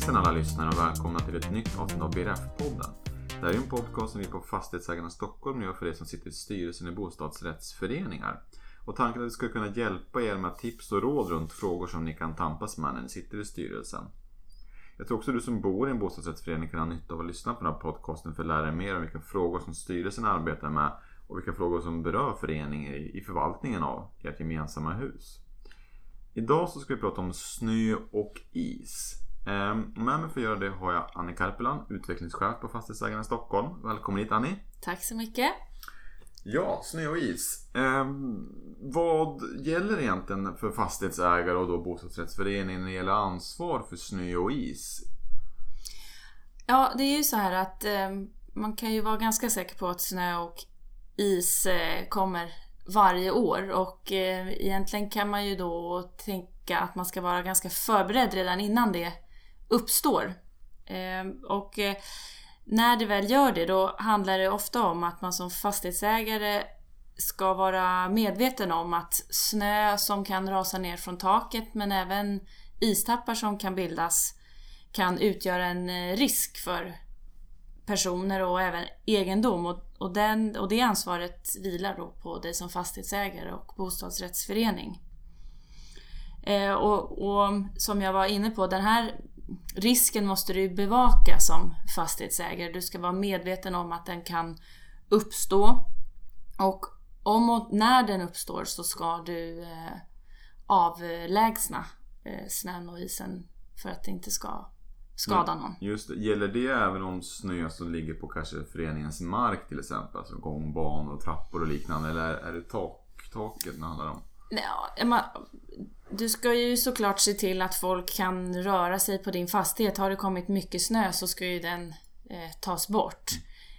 Hejsan alla lyssnare och välkomna till ett nytt avsnitt av BRF-podden. Det här är en podcast som vi på Fastighetsägarna Stockholm gör för er som sitter i styrelsen i bostadsrättsföreningar. Och tanken är att vi ska kunna hjälpa er med tips och råd runt frågor som ni kan tampas med när ni sitter i styrelsen. Jag tror också att du som bor i en bostadsrättsförening kan ha nytta av att lyssna på den här podcasten för att lära dig mer om vilka frågor som styrelsen arbetar med och vilka frågor som berör föreningen i förvaltningen av ert gemensamma hus. Idag så ska vi prata om snö och is. Ehm, med mig för att göra det har jag Annie Karpelan, utvecklingschef på Fastighetsägarna Stockholm. Välkommen hit Annie! Tack så mycket! Ja, snö och is. Ehm, vad gäller egentligen för fastighetsägare och då bostadsrättsföreningen när det gäller ansvar för snö och is? Ja, det är ju så här att eh, man kan ju vara ganska säker på att snö och is eh, kommer varje år och eh, egentligen kan man ju då tänka att man ska vara ganska förberedd redan innan det uppstår. Eh, och eh, när det väl gör det då handlar det ofta om att man som fastighetsägare ska vara medveten om att snö som kan rasa ner från taket men även istappar som kan bildas kan utgöra en eh, risk för personer och även egendom. Och, och, den, och det ansvaret vilar då på dig som fastighetsägare och bostadsrättsförening. Eh, och, och, som jag var inne på, den här risken måste du bevaka som fastighetsägare. Du ska vara medveten om att den kan uppstå. Och om och när den uppstår så ska du eh, avlägsna eh, snön och isen för att det inte ska skada någon. Just det. Gäller det även om snö som ligger på kanske föreningens mark till exempel? Alltså gångbanor, trappor och liknande. Eller är det tak, taket det handlar om? Ja, du ska ju såklart se till att folk kan röra sig på din fastighet. Har det kommit mycket snö så ska ju den eh, tas bort.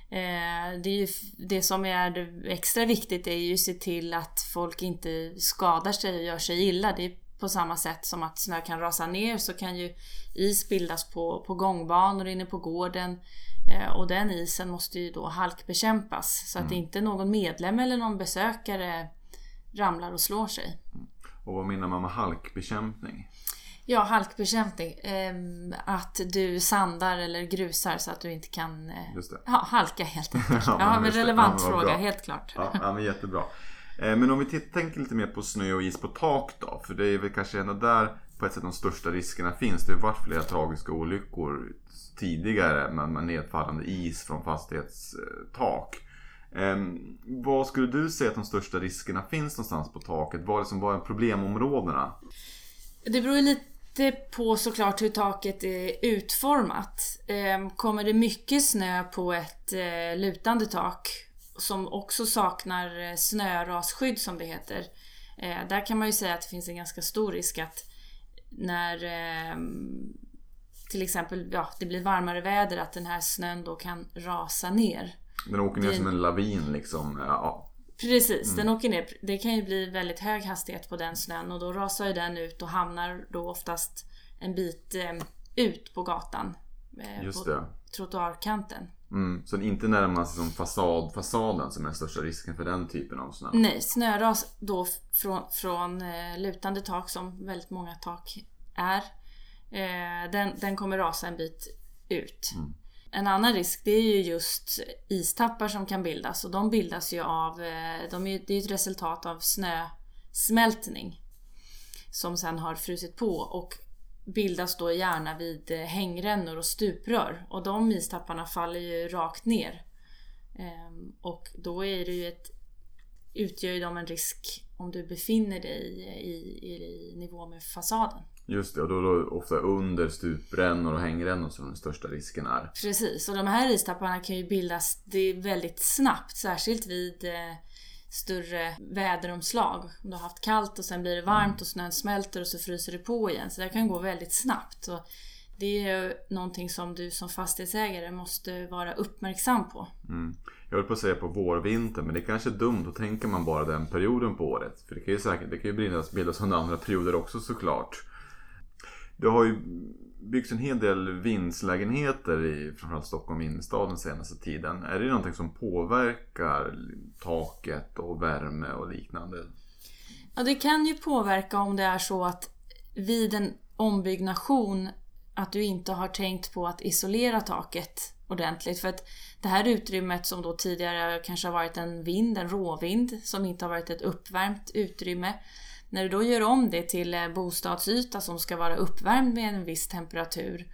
Eh, det, är ju, det som är extra viktigt är ju att se till att folk inte skadar sig och gör sig illa. Det är på samma sätt som att snö kan rasa ner så kan ju is bildas på, på gångbanor inne på gården. Eh, och den isen måste ju då halkbekämpas så att mm. inte någon medlem eller någon besökare ramlar och slår sig. Och vad menar man med halkbekämpning? Ja, halkbekämpning. Eh, att du sandar eller grusar så att du inte kan eh, ja, halka helt enkelt. ja, ja men relevant ja, fråga, helt klart. Ja, ja, men jättebra. Eh, men om vi tänker lite mer på snö och is på tak då. För det är väl kanske ändå där på ett sätt de största riskerna finns. Det har varit flera tragiska olyckor tidigare med, med nedfallande is från fastighetstak. Eh, vad skulle du säga att de största riskerna finns någonstans på taket? Vad är, liksom, vad är problemområdena? Det beror lite på såklart hur taket är utformat. Eh, kommer det mycket snö på ett eh, lutande tak som också saknar eh, snörasskydd som det heter. Eh, där kan man ju säga att det finns en ganska stor risk att när eh, till exempel ja, det blir varmare väder att den här snön då kan rasa ner. Den åker ner det, som en lavin liksom? Ja. Precis, mm. den åker ner. Det kan ju bli väldigt hög hastighet på den snön och då rasar ju den ut och hamnar då oftast en bit eh, ut på gatan. Eh, Just på det. trottoarkanten. Mm, så inte närmar sig som fasad, fasaden som är den största risken för den typen av snö? Nej, snöras då från, från eh, lutande tak som väldigt många tak är. Den, den kommer rasa en bit ut. Mm. En annan risk det är ju just istappar som kan bildas och de bildas ju av, eh, de är, det är ett resultat av snösmältning som sen har frusit på och bildas då gärna vid eh, hängrännor och stuprör och de istapparna faller ju rakt ner. Ehm, och då är det ju ett, utgör ju de en risk om du befinner dig i, i, i nivå med fasaden. Just det, och då, då ofta under stuprännor och hängrännor som den största risken är. Precis, och de här istapparna kan ju bildas det väldigt snabbt, särskilt vid eh, större väderomslag. Om du har haft kallt och sen blir det varmt mm. och snön smälter och så fryser det på igen. Så det kan gå väldigt snabbt. Och det är någonting som du som fastighetsägare måste vara uppmärksam på. Mm. Jag höll på att säga på vårvintern men det är kanske är dumt. Då tänker man bara den perioden på året. För det kan ju säkert det kan ju bildas, bildas under andra perioder också såklart. Det har ju byggts en hel del vindslägenheter i framförallt Stockholm innerstad den senaste tiden. Är det någonting som påverkar taket och värme och liknande? Ja, det kan ju påverka om det är så att vid en ombyggnation att du inte har tänkt på att isolera taket ordentligt. För att det här utrymmet som då tidigare kanske har varit en vind, en råvind, som inte har varit ett uppvärmt utrymme. När du då gör om det till bostadsyta som ska vara uppvärmd med en viss temperatur.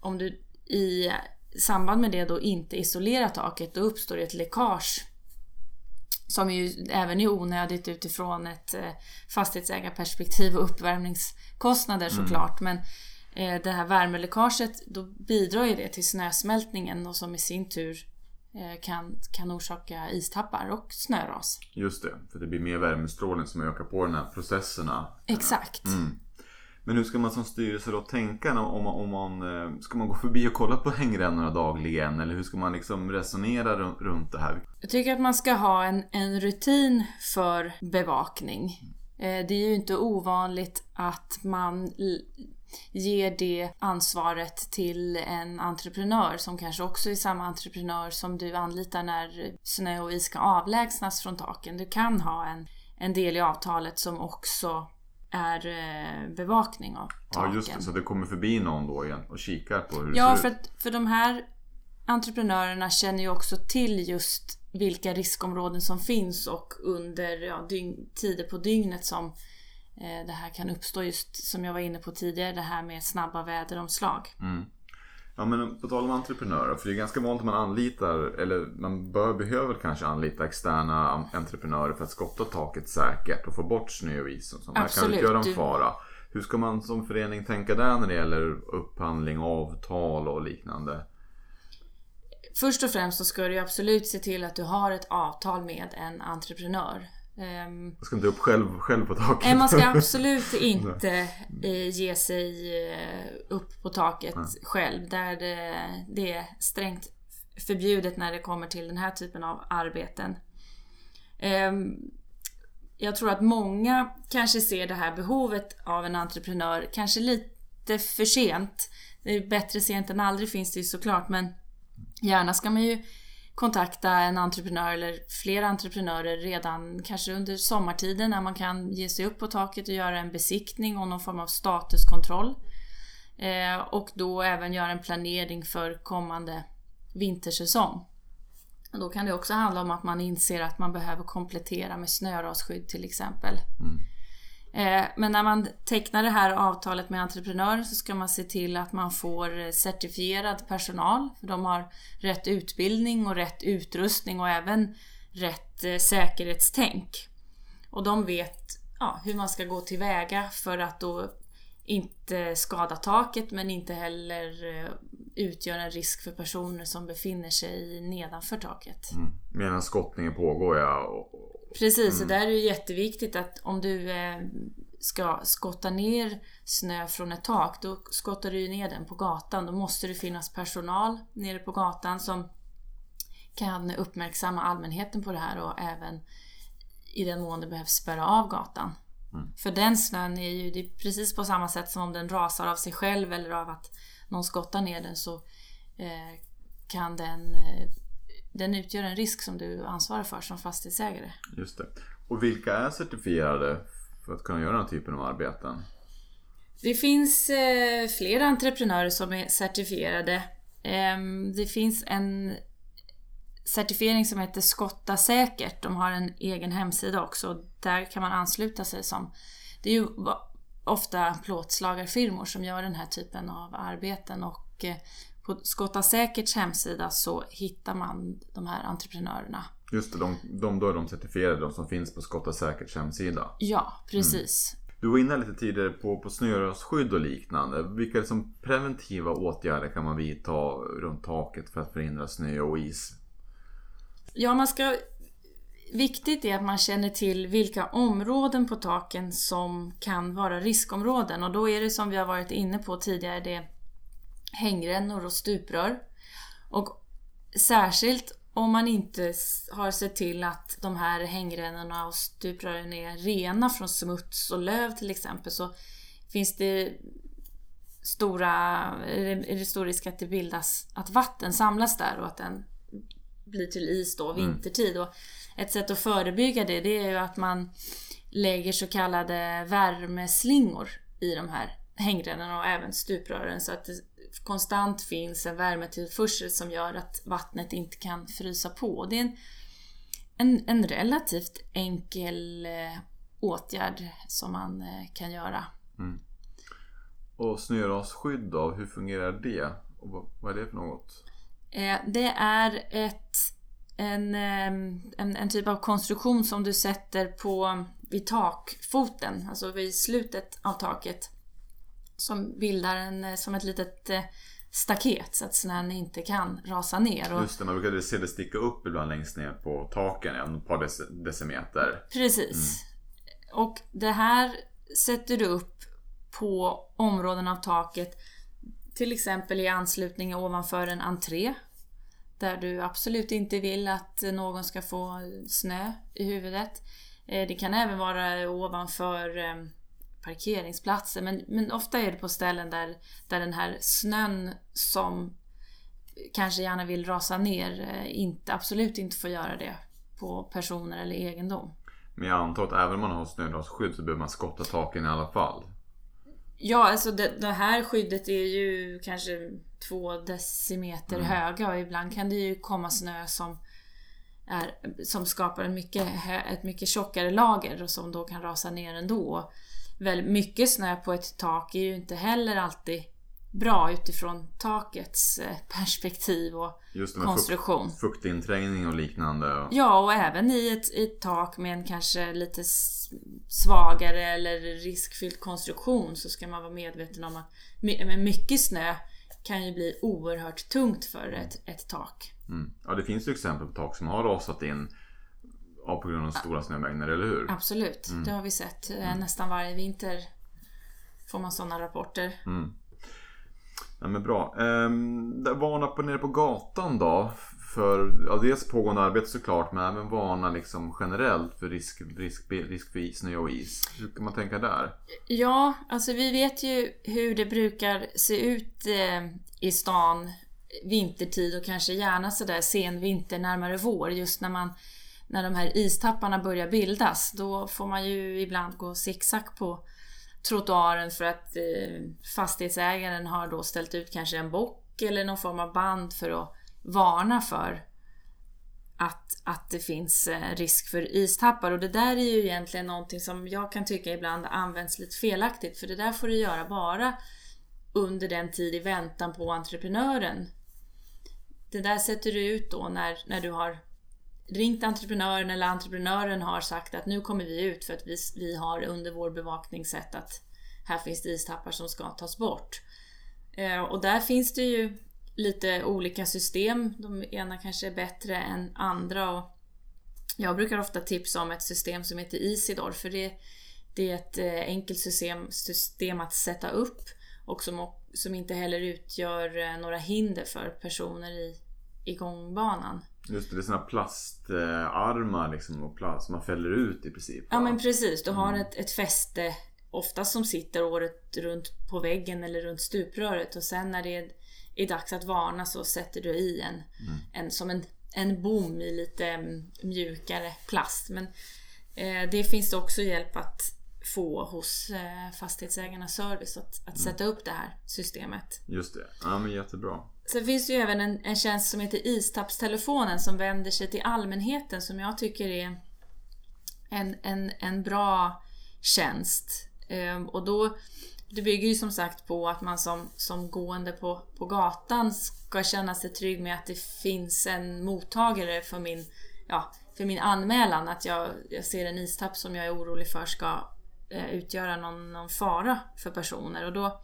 Om du i samband med det då inte isolerar taket, då uppstår ett läckage. Som ju även är onödigt utifrån ett eh, fastighetsägarperspektiv och uppvärmningskostnader mm. såklart. Men eh, det här värmeläckaget, då bidrar ju det till snösmältningen och som i sin tur eh, kan, kan orsaka istappar och snöras. Just det, för det blir mer värmestrålning som ökar på de här processerna. Exakt. Mm. Men hur ska man som styrelse då tänka om man, om man, eh, ska man gå förbi och kolla på hängrännorna dagligen? Eller hur ska man liksom resonera runt det här? Jag tycker att man ska ha en, en rutin för bevakning. Eh, det är ju inte ovanligt att man ger det ansvaret till en entreprenör som kanske också är samma entreprenör som du anlitar när snö och is ska avlägsnas från taken. Du kan ha en, en del i avtalet som också är eh, bevakning av taken. Ja just det, så det kommer förbi någon då igen och kikar på hur det ja, ser ut? Ja, för, för de här entreprenörerna känner ju också till just vilka riskområden som finns och under ja, dygn, tider på dygnet som det här kan uppstå. Just som jag var inne på tidigare, det här med snabba väderomslag. Mm. Ja men på tal om entreprenörer, för det är ganska vanligt att man anlitar, eller man bör, behöver kanske anlita externa entreprenörer för att skotta taket säkert och få bort snö och is som här kan utgöra en fara. Hur ska man som förening tänka där när det gäller upphandling, avtal och liknande? Först och främst så ska du absolut se till att du har ett avtal med en entreprenör. Man ska inte upp själv, själv på taket. Nej, man ska absolut inte eh, ge sig eh, upp på taket Nej. själv. Där det, det, är strängt förbjudet när det kommer till den här typen av arbeten. Um, jag tror att många kanske ser det här behovet av en entreprenör kanske lite för sent. Det är bättre sent än aldrig finns det ju såklart men gärna ska man ju kontakta en entreprenör eller flera entreprenörer redan kanske under sommartiden när man kan ge sig upp på taket och göra en besiktning och någon form av statuskontroll. Eh, och då även göra en planering för kommande vintersäsong. Och då kan det också handla om att man inser att man behöver komplettera med snörasskydd till exempel. Mm. Eh, men när man tecknar det här avtalet med entreprenören så ska man se till att man får eh, certifierad personal. För de har rätt utbildning och rätt utrustning och även rätt eh, säkerhetstänk. Och de vet ja, hur man ska gå tillväga för att då inte skada taket men inte heller utgöra en risk för personer som befinner sig nedanför taket. Mm. Medan skottningen pågår ja. Precis, mm. och där är det jätteviktigt att om du eh, ska skotta ner snö från ett tak, då skottar du ner den på gatan. Då måste det finnas personal nere på gatan som kan uppmärksamma allmänheten på det här och även i den mån det behövs spärra av gatan. Mm. För den snön är ju det är precis på samma sätt som om den rasar av sig själv eller av att någon skottar ner den så eh, kan den, eh, den utgöra en risk som du ansvarar för som fastighetsägare. Just det. Och vilka är certifierade för att kunna göra den här typen av arbeten? Det finns eh, flera entreprenörer som är certifierade. Eh, det finns en certifiering som heter Skotta säkert. De har en egen hemsida också. Där kan man ansluta sig som... Det är ju ofta plåtslagarfirmor som gör den här typen av arbeten och eh, på Skotta Säkerts hemsida så hittar man de här entreprenörerna. Just det, de, de, då är de certifierade, de som finns på Skotta Säkerts hemsida. Ja, precis. Mm. Du var inne lite tidigare på, på snöröjsskydd och liknande. Vilka liksom preventiva åtgärder kan man vidta runt taket för att förhindra snö och is? Ja, man ska Viktigt är att man känner till vilka områden på taken som kan vara riskområden och då är det som vi har varit inne på tidigare det hängrännor och stuprör. Och särskilt om man inte har sett till att de här hängrännorna och stuprören är rena från smuts och löv till exempel så finns det stora, är det stor risk att det bildas, att vatten samlas där och att den blir till is då mm. vintertid. Och ett sätt att förebygga det, det är ju att man lägger så kallade värmeslingor i de här hängrännan och även stuprören så att det konstant finns en värmetillförsel som gör att vattnet inte kan frysa på. Det är en, en, en relativt enkel eh, åtgärd som man eh, kan göra. Mm. Och snörasskydd då, hur fungerar det? Och vad, är det för något? Eh, det är ett, en, ehm, en, en typ av konstruktion som du sätter på vid takfoten, alltså vid slutet av taket. Som bildar en, eh, som ett litet eh, staket så att snön inte kan rasa ner. Och, Just det, man brukar se det sticka upp ibland längst ner på taken, en par dec- decimeter. Precis. Och det här sätter du upp på områden av taket. Till exempel i anslutning ovanför en entré. Där du absolut inte vill att någon ska få snö i huvudet. Eh, Det kan även vara ovanför parkeringsplatser men, men ofta är det på ställen där, där den här snön som kanske gärna vill rasa ner eh, inte, absolut inte får göra det på personer eller egendom. Men jag antar att även om man har snörasskydd så behöver man skotta taken i alla fall. Ja, alltså det, det här skyddet är ju kanske två decimeter höga och ibland kan det ju komma snö som, är, som skapar en mycket, ett mycket tjockare lager och som då kan rasa ner ändå. Väldigt mycket snö på ett tak är ju inte heller alltid bra utifrån takets eh, perspektiv och Just med konstruktion. fukt, fuktinträngning och liknande. Ja, och även i ett, i ett tak med en kanske lite svagare eller riskfylld konstruktion så ska man vara medveten om att men mycket snö kan ju bli oerhört tungt för ett, ett tak. Mm. Ja, det finns ju exempel på tak som har rasat in ja, på grund av stora snömängder, eller hur? Absolut, det har vi sett. Eh, Nästan varje vinter får man sådana rapporter. Ja, men bra. Ehm, varna på, nere på gatan då? För ja, dels pågående arbete såklart, men även varna liksom generellt för risk, risk, risk för snö och is. Hur kan man tänka där? Ja, alltså vi vet ju hur det brukar se ut eh, i stan vintertid och kanske gärna sådär sen vinter närmare vår just när man när de här istapparna börjar bildas då får man ju ibland gå zigzag på trottoaren för att eh, fastighetsägaren har då ställt ut kanske en bock eller någon form av band för att varna för att, att det finns eh, risk för istappar och det där är ju egentligen någonting som jag kan tycka ibland används lite felaktigt för det där får du göra bara under den tid i väntan på entreprenören. Det där sätter du ut då när, när du har ringt entreprenören eller entreprenören har sagt att nu kommer vi ut för att vi, vi har under vår bevakning sett att här finns det istappar som ska tas bort. Eh, och där finns det ju lite olika system. De ena kanske är bättre än andra. Och jag brukar ofta tipsa om ett system som heter Isidor för det, det är ett eh, enkelt system, system att sätta upp och som, som inte heller utgör eh, några hinder för personer i, i gångbanan. Just det, det är såna plastarmar liksom och plast som man fäller ut i princip. Ja va? men precis, du har ett, ett fäste oftast som sitter året runt på väggen eller runt stupröret och sen när det är, är dags att varna så sätter du i en, en som en, en bom i lite mm, mjukare plast. Men eh, det finns det också hjälp att få hos eh, fastighetsägarnas service att, att sätta upp det här systemet. Just det. Ja men jättebra. Sen finns det ju även en, en tjänst som heter Istappstelefonen som vänder sig till allmänheten som jag tycker är en, en, en bra tjänst. Ehm, och då, det bygger ju som sagt på att man som, som gående på, på gatan ska känna sig trygg med att det finns en mottagare för min, ja, för min anmälan. Att jag, jag ser en istapp som jag är orolig för ska eh, utgöra någon, någon fara för personer. Och då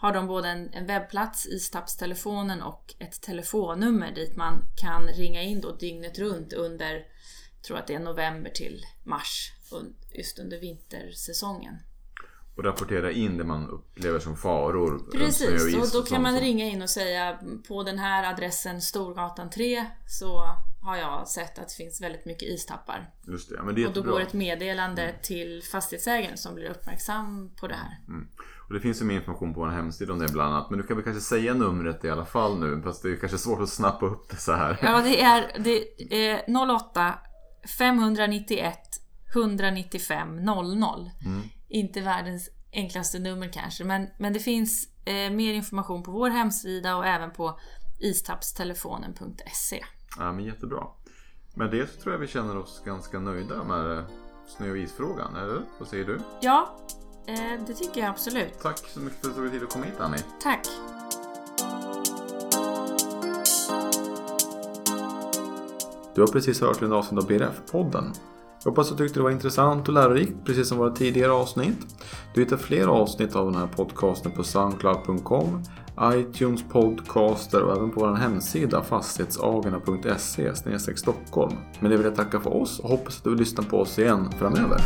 har de både en, en webbplats, Istappstelefonen och ett telefonnummer dit man kan ringa in då dygnet runt under, jag tror att det är november till mars, just under vintersäsongen. Och rapportera in det man upplever som faror. Precis, is och då kan man ringa in och säga på den här adressen Storgatan 3 så har jag sett att det finns väldigt mycket istappar. Just det, ja, men det är Och då jättebra. går ett meddelande till fastighetsägaren som blir uppmärksam på det här. Och det finns ju mer information på vår hemsida om det bland annat. Men du kan väl kanske säga numret i alla fall nu. Fast det är kanske svårt att snappa upp det så här. Ja, det är, det är 08 591 195 00. Inte världens enklaste nummer kanske. Men, men det finns eh, mer information på vår hemsida och även på istappstelefonen.se. Ja, men jättebra. Med det så tror jag vi känner oss ganska nöjda med eh, snö och isfrågan, eller? Vad säger du? Ja, eh, det tycker jag absolut. Tack så mycket för att du tog dig tid att komma hit Annie. Tack! Du har precis hört en avsnitt av BRF-podden. Jag hoppas att du tyckte det var intressant och lärorikt, precis som våra tidigare avsnitt. Du hittar fler avsnitt av den här podcasten på soundcloud.com, iTunes podcaster och även på vår hemsida fastighetsagarna.se Stockholm. Men det vill jag tacka för oss och hoppas att du vill lyssna på oss igen framöver.